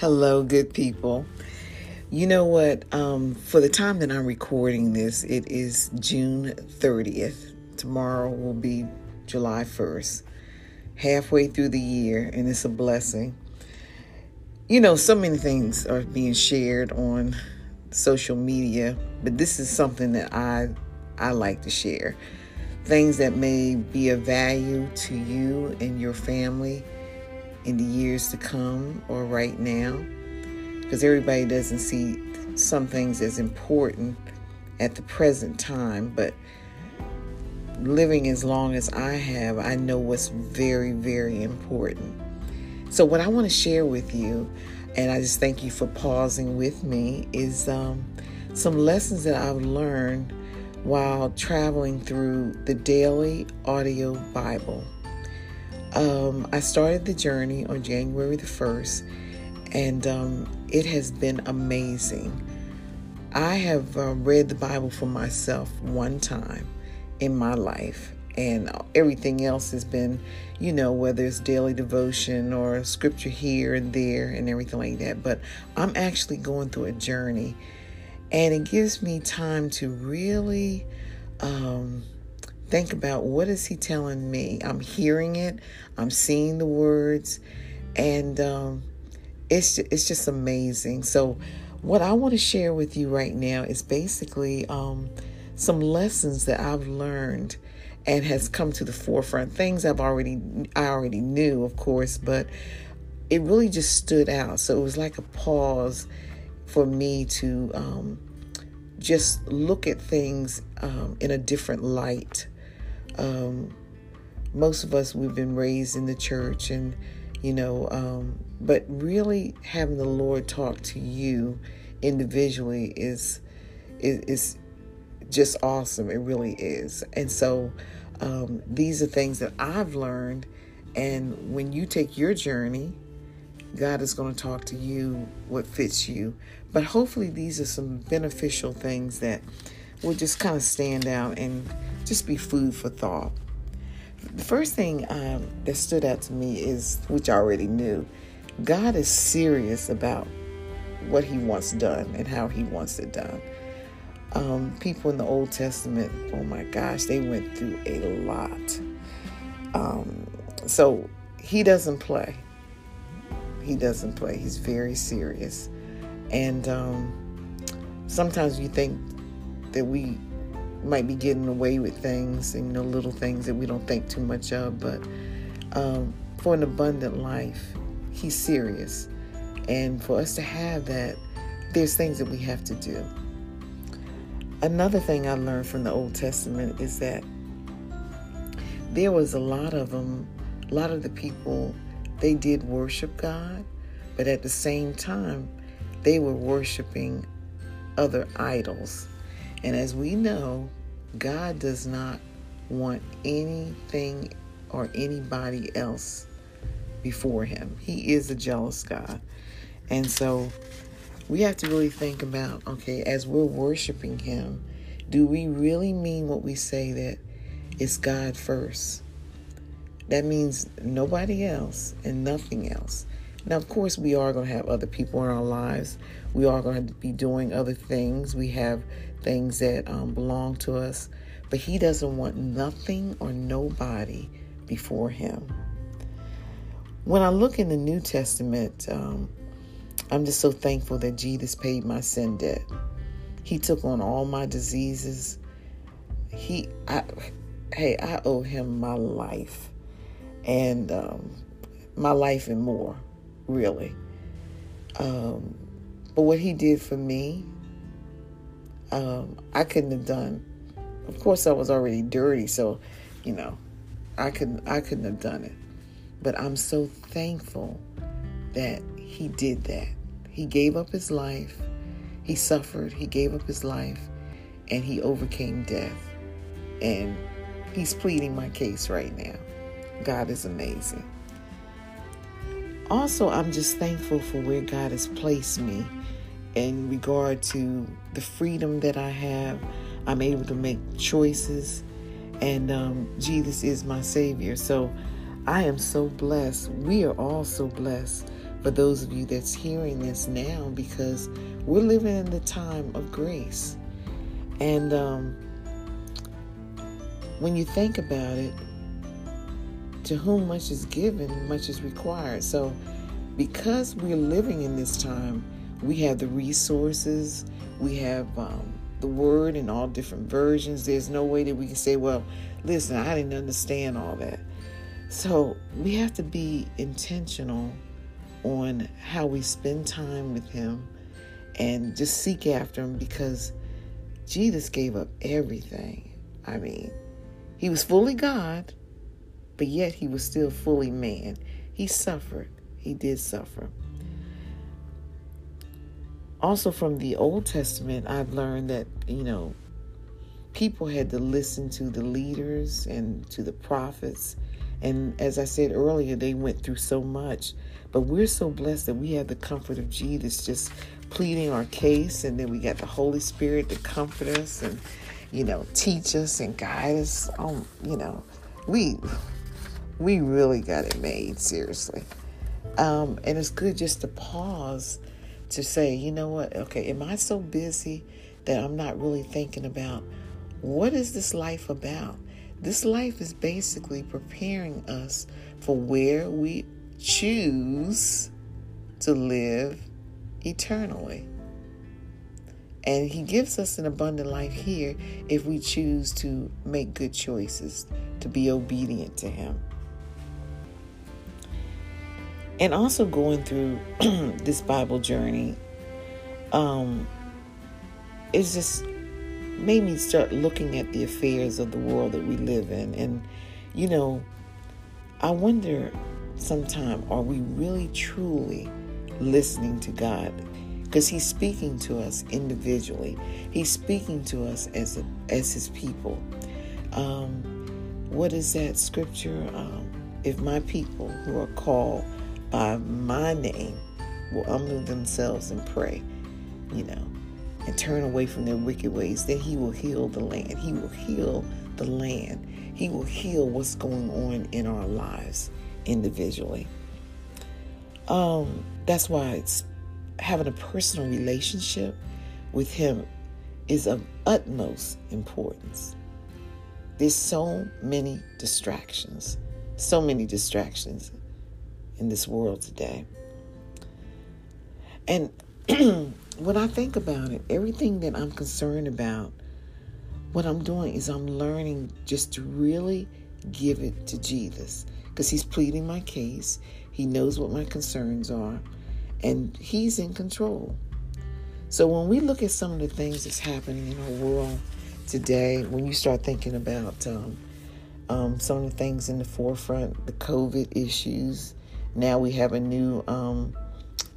Hello, good people. You know what? Um, for the time that I'm recording this, it is June 30th. Tomorrow will be July 1st. Halfway through the year, and it's a blessing. You know, so many things are being shared on social media, but this is something that I I like to share. Things that may be of value to you and your family in the years to come or right now because everybody doesn't see some things as important at the present time but living as long as I have I know what's very very important. So what I want to share with you and I just thank you for pausing with me is um, some lessons that I've learned while traveling through the daily audio Bible um, I started the journey on January the 1st, and um, it has been amazing. I have uh, read the Bible for myself one time in my life, and everything else has been, you know, whether it's daily devotion or scripture here and there and everything like that. But I'm actually going through a journey, and it gives me time to really. Um, think about what is he telling me? I'm hearing it i'm seeing the words and um, it's, it's just amazing. So what i want to share with you right now is basically um, some lessons that i've learned and has come to the forefront. Things i've already i already knew of course but it really just stood out. So it was like a pause for me to um, just look at things um, in a different light um, most of us we've been raised in the church and you know um, but really having the lord talk to you individually is is, is just awesome. It really is. And so um, these are things that i've learned. And when you take your journey god is going to talk to you what fits you. But hopefully these are some beneficial things that will just kind of stand out and just be food for thought. The first thing um, that stood out to me is, which I already knew, God is serious about what He wants done and how He wants it done. Um, people in the Old Testament, oh my gosh, they went through a lot. Um, so He doesn't play. He doesn't play. He's very serious. And um, sometimes you think that we might be getting away with things and you know little things that we don't think too much of but um, for an abundant life he's serious. And for us to have that there's things that we have to do. Another thing i learned from the old testament is that there was a lot of them a lot of the people they did worship god but at the same time they were worshiping other idols and as we know, God does not want anything or anybody else before Him. He is a jealous God. And so we have to really think about okay, as we're worshiping Him, do we really mean what we say that it's God first? That means nobody else and nothing else. Now, of course, we are going to have other people in our lives. We are going to be doing other things. We have things that um, belong to us, but He doesn't want nothing or nobody before Him. When I look in the New Testament, um, I'm just so thankful that Jesus paid my sin debt. He took on all my diseases. He, I, hey, I owe Him my life, and um, my life and more, really. Um, but what He did for me um, I couldn't have done. Of course, I was already dirty, so you know, I couldn't. I couldn't have done it. But I'm so thankful that he did that. He gave up his life. He suffered. He gave up his life, and he overcame death. And he's pleading my case right now. God is amazing. Also, I'm just thankful for where God has placed me in regard to the freedom that I have. I'm able to make choices, and um, Jesus is my Savior. So I am so blessed. We are all so blessed for those of you that's hearing this now because we're living in the time of grace. And um, when you think about it, to whom much is given, much is required. So, because we're living in this time, we have the resources, we have um, the word in all different versions. There's no way that we can say, well, listen, I didn't understand all that. So, we have to be intentional on how we spend time with Him and just seek after Him because Jesus gave up everything. I mean, He was fully God, but yet He was still fully man. He suffered, He did suffer. Also, from the Old Testament, I've learned that, you know, people had to listen to the leaders and to the prophets. And as I said earlier, they went through so much but we're so blessed that we have the comfort of Jesus just pleading our case, and then we got the Holy Spirit to comfort us and, you know, teach us and guide us. Um, you know, we we really got it made, seriously. Um, and it's good just to pause to say, you know what, okay, am I so busy that I'm not really thinking about what is this life about? This life is basically preparing us for where we choose to live eternally. And He gives us an abundant life here if we choose to make good choices, to be obedient to Him. And also going through this Bible journey, um, it's just made me start looking at the affairs of the world that we live in. And, you know, I wonder sometime are we really truly listening to God? Because He's speaking to us individually. He's speaking to us as a, as His people. Um, what is that scripture? Um, if my people who are called by my name will humble themselves and pray, you know, and turn away from their wicked ways, then He will heal the land. He will heal the land. He will heal what's going on in our lives individually. Um, that's why it's having a personal relationship with Him is of utmost importance. There's so many distractions, so many distractions in this world today. And when I think about it, everything that I'm concerned about, what I'm doing is I'm learning just to really give it to Jesus because he's pleading my case. He knows what my concerns are, and he's in control. So when we look at some of the things that's happening in our world today, when you start thinking about um, um, some of the things in the forefront, the COVID issues, now we have a new, um,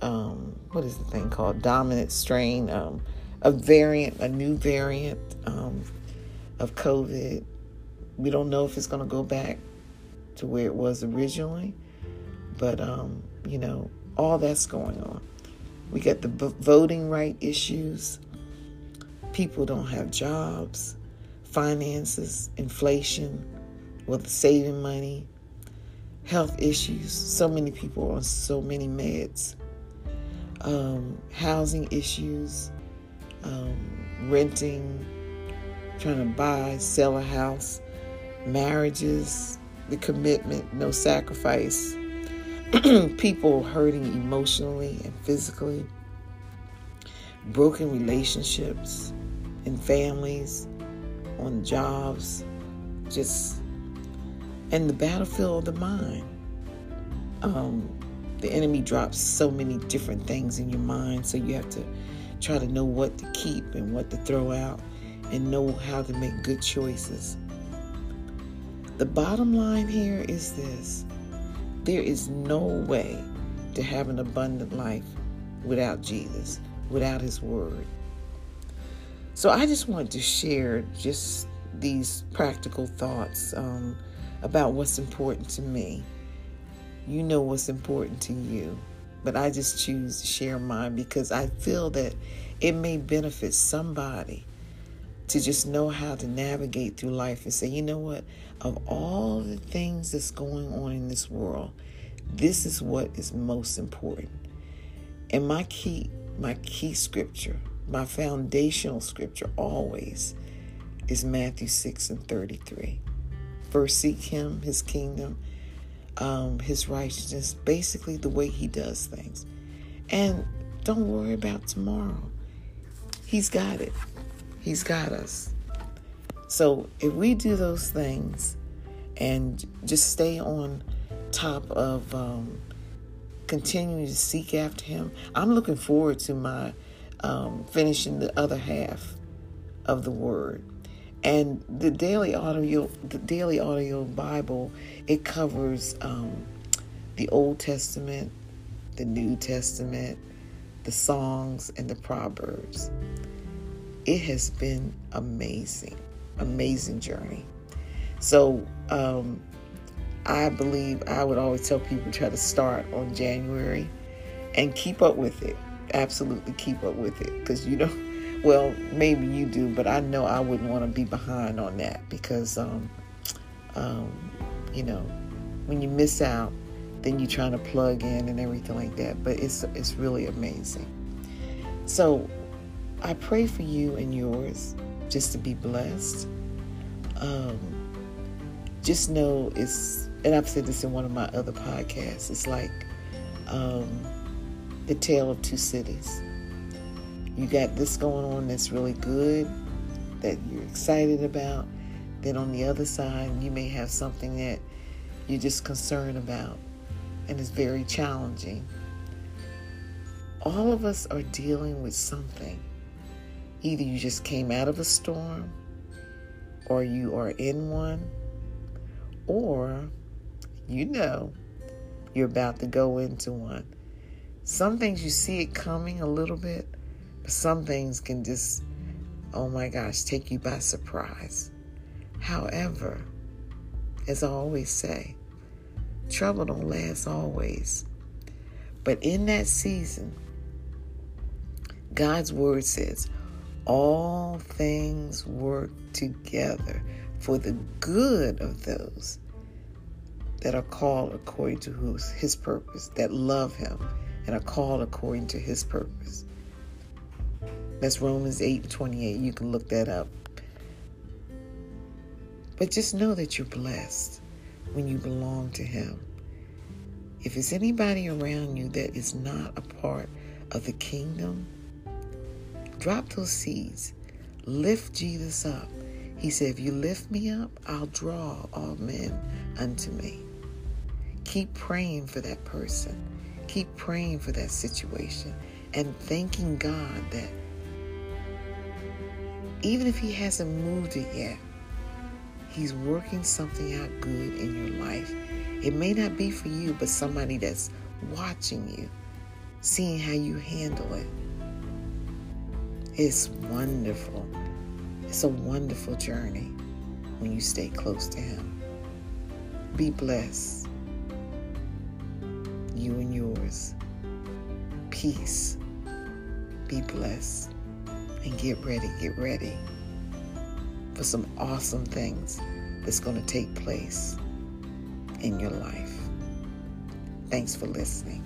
um what is the thing called? Dominant strain, um, a variant, a new variant um, of COVID. We don't know if it's going to go back to where it was originally. But, um, you know, all that's going on. We got the voting right issues. People don't have jobs, finances, inflation, with saving money, health issues. So many people on so many meds, um, housing issues, um, renting, trying to buy, sell a house, marriages, the commitment, no sacrifice, people hurting emotionally and physically, broken relationships in families, on jobs, just, and the battlefield of the mind. Um, the enemy drops so many different things in your mind, so you have to try to know what to keep and what to throw out and know how to make good choices. The bottom line here is this there is no way to have an abundant life without Jesus, without His Word. So I just want to share just these practical thoughts um, about what's important to me. You know what's important to you, but I just choose to share mine because I feel that it may benefit somebody to just know how to navigate through life and say, you know what, of all the things that's going on in this world, This is what is most important. And my key, my key scripture, my foundational scripture always is Matthew 6 and 33. First seek him, his kingdom, um, his righteousness, basically the way he does things. And don't worry about tomorrow. He's got it. He's got us. So if we do those things and just stay on top of um, continuing to seek after Him, I'm looking forward to my um, finishing the other half of the Word. And the daily audio, the daily audio Bible, it covers um, the Old Testament, the New Testament, the songs, and the Proverbs. It has been amazing, amazing journey. So um, I believe I would always tell people try to start on January and keep up with it. Absolutely keep up with it because you know, well, maybe you do, but I know I wouldn't want to be behind on that because, um, um, you know, when you miss out, then you're trying to plug in and everything like that. But it's it's really amazing. So I pray for you and yours just to be blessed. Um, just know it's, and I've said this in one of my other podcasts, it's like um, the tale of two cities. You got this going on that's really good, that you're excited about. Then on the other side, you may have something that you're just concerned about and it's very challenging. All of us are dealing with something. Either you just came out of a storm, or you are in one, or you know you're about to go into one. Some things you see it coming a little bit, but some things can just, oh my gosh, take you by surprise. However, as I always say, trouble don't last always. But in that season, God's word says, all things work together for the good of those that are called according to his purpose, that love him and are called according to his purpose. That's Romans 8 28. You can look that up. But just know that you're blessed when you belong to him. If it's anybody around you that is not a part of the kingdom, drop those seeds. Lift Jesus up. He said, If you lift me up, I'll draw all men unto me. Keep praying for that person. Keep praying for that situation and thanking God that even if He hasn't moved it yet, He's working something out good in your life. It may not be for you, but somebody that's watching you, seeing how you handle it. It's wonderful. It's a wonderful journey when you stay close to Him. Be blessed. You and yours. Peace. Be blessed. And get ready, get ready for some awesome things that's going to take place in your life. Thanks for listening.